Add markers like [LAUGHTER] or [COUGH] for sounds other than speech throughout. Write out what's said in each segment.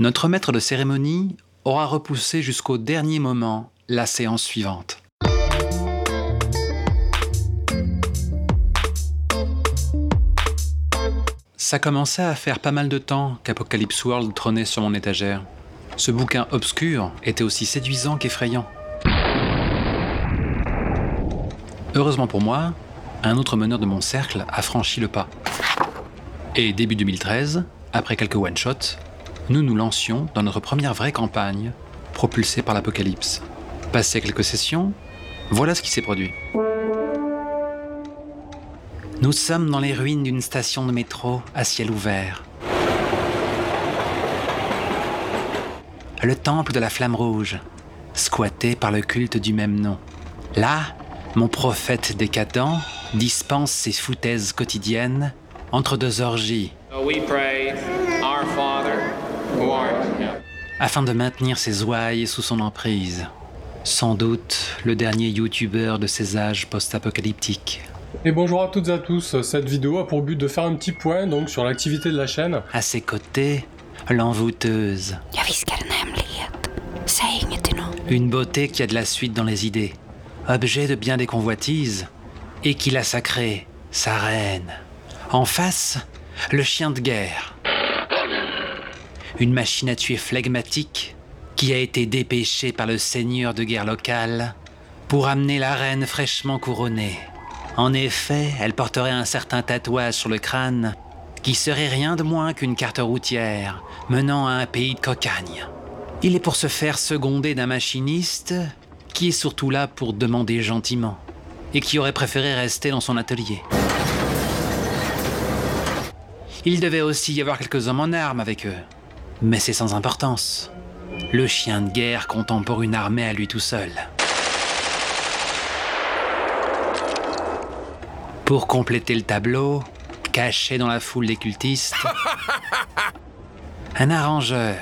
Notre maître de cérémonie aura repoussé jusqu'au dernier moment la séance suivante. Ça commençait à faire pas mal de temps qu'Apocalypse World trônait sur mon étagère. Ce bouquin obscur était aussi séduisant qu'effrayant. Heureusement pour moi, un autre meneur de mon cercle a franchi le pas. Et début 2013, après quelques one-shots, nous nous lancions dans notre première vraie campagne, propulsée par l'apocalypse. Passé quelques sessions, voilà ce qui s'est produit. Nous sommes dans les ruines d'une station de métro à ciel ouvert. Le temple de la flamme rouge, squatté par le culte du même nom. Là, mon prophète décadent dispense ses foutaises quotidiennes entre deux orgies. Afin de maintenir ses ouailles sous son emprise. Sans doute le dernier youtubeur de ces âges post-apocalyptiques. Et bonjour à toutes et à tous, cette vidéo a pour but de faire un petit point donc sur l'activité de la chaîne. À ses côtés, l'envoûteuse. Une beauté qui a de la suite dans les idées, objet de bien des convoitises, et qui l'a sacrée, sa reine. En face, le chien de guerre. Une machine à tuer flegmatique qui a été dépêchée par le seigneur de guerre local pour amener la reine fraîchement couronnée. En effet, elle porterait un certain tatouage sur le crâne qui serait rien de moins qu'une carte routière menant à un pays de cocagne. Il est pour se faire seconder d'un machiniste qui est surtout là pour demander gentiment et qui aurait préféré rester dans son atelier. Il devait aussi y avoir quelques hommes en armes avec eux, mais c'est sans importance. Le chien de guerre comptant pour une armée à lui tout seul. Pour compléter le tableau, caché dans la foule des cultistes, [LAUGHS] un arrangeur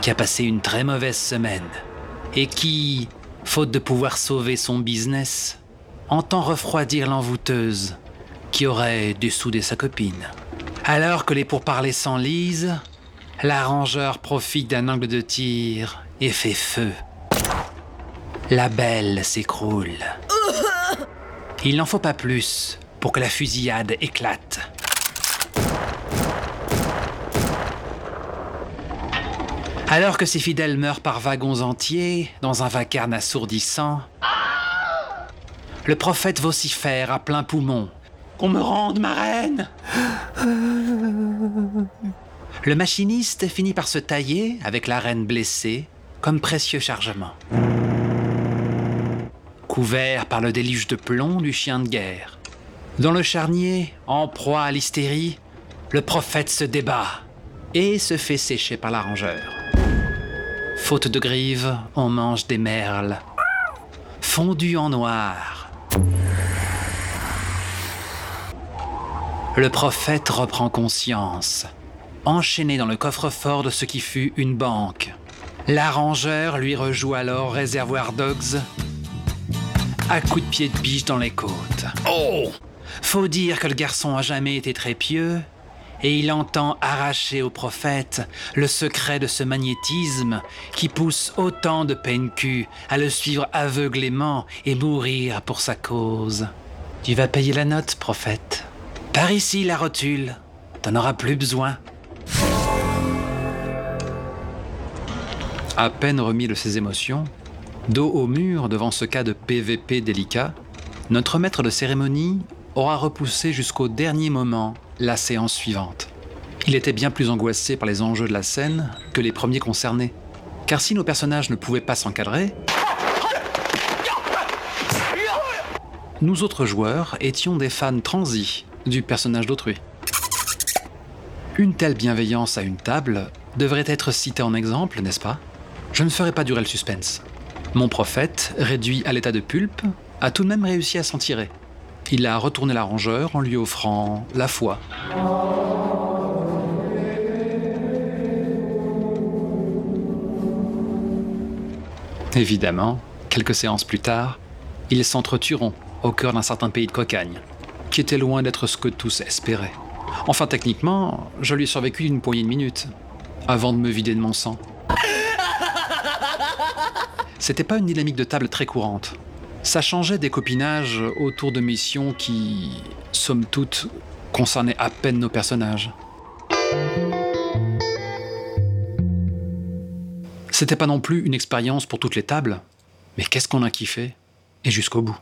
qui a passé une très mauvaise semaine et qui, faute de pouvoir sauver son business, entend refroidir l'envoûteuse qui aurait dessoudé sa copine. Alors que les pourparlers s'enlisent, l'arrangeur profite d'un angle de tir et fait feu. La belle s'écroule. Il n'en faut pas plus pour que la fusillade éclate. Alors que ses fidèles meurent par wagons entiers, dans un vacarme assourdissant, le prophète vocifère à plein poumon. Qu'on me rende ma reine Le machiniste finit par se tailler, avec la reine blessée, comme précieux chargement. Couvert par le déluge de plomb du chien de guerre, dans le charnier, en proie à l'hystérie, le prophète se débat et se fait sécher par l'arrangeur. Faute de grives, on mange des merles, fondus en noir. Le prophète reprend conscience, enchaîné dans le coffre-fort de ce qui fut une banque. L'arrangeur lui rejoue alors Réservoir Dogs à coups de pied de biche dans les côtes. Oh faut dire que le garçon a jamais été très pieux, et il entend arracher au prophète le secret de ce magnétisme qui pousse autant de peine à le suivre aveuglément et mourir pour sa cause. Tu vas payer la note, prophète. Par ici la rotule, t'en auras plus besoin. À peine remis de ses émotions, dos au mur devant ce cas de PVP délicat, notre maître de cérémonie aura repoussé jusqu'au dernier moment la séance suivante. Il était bien plus angoissé par les enjeux de la scène que les premiers concernés. Car si nos personnages ne pouvaient pas s'encadrer, nous autres joueurs étions des fans transis du personnage d'autrui. Une telle bienveillance à une table devrait être citée en exemple, n'est-ce pas? Je ne ferai pas durer le suspense. Mon prophète, réduit à l'état de pulpe, a tout de même réussi à s'en tirer. Il a retourné l'arrangeur en lui offrant la foi. Évidemment, quelques séances plus tard, ils s'entretueront au cœur d'un certain pays de cocagne, qui était loin d'être ce que tous espéraient. Enfin, techniquement, je lui ai survécu d'une poignée de minutes. avant de me vider de mon sang. C'était pas une dynamique de table très courante. Ça changeait des copinages autour de missions qui, somme toute, concernaient à peine nos personnages. C'était pas non plus une expérience pour toutes les tables, mais qu'est-ce qu'on a kiffé, et jusqu'au bout.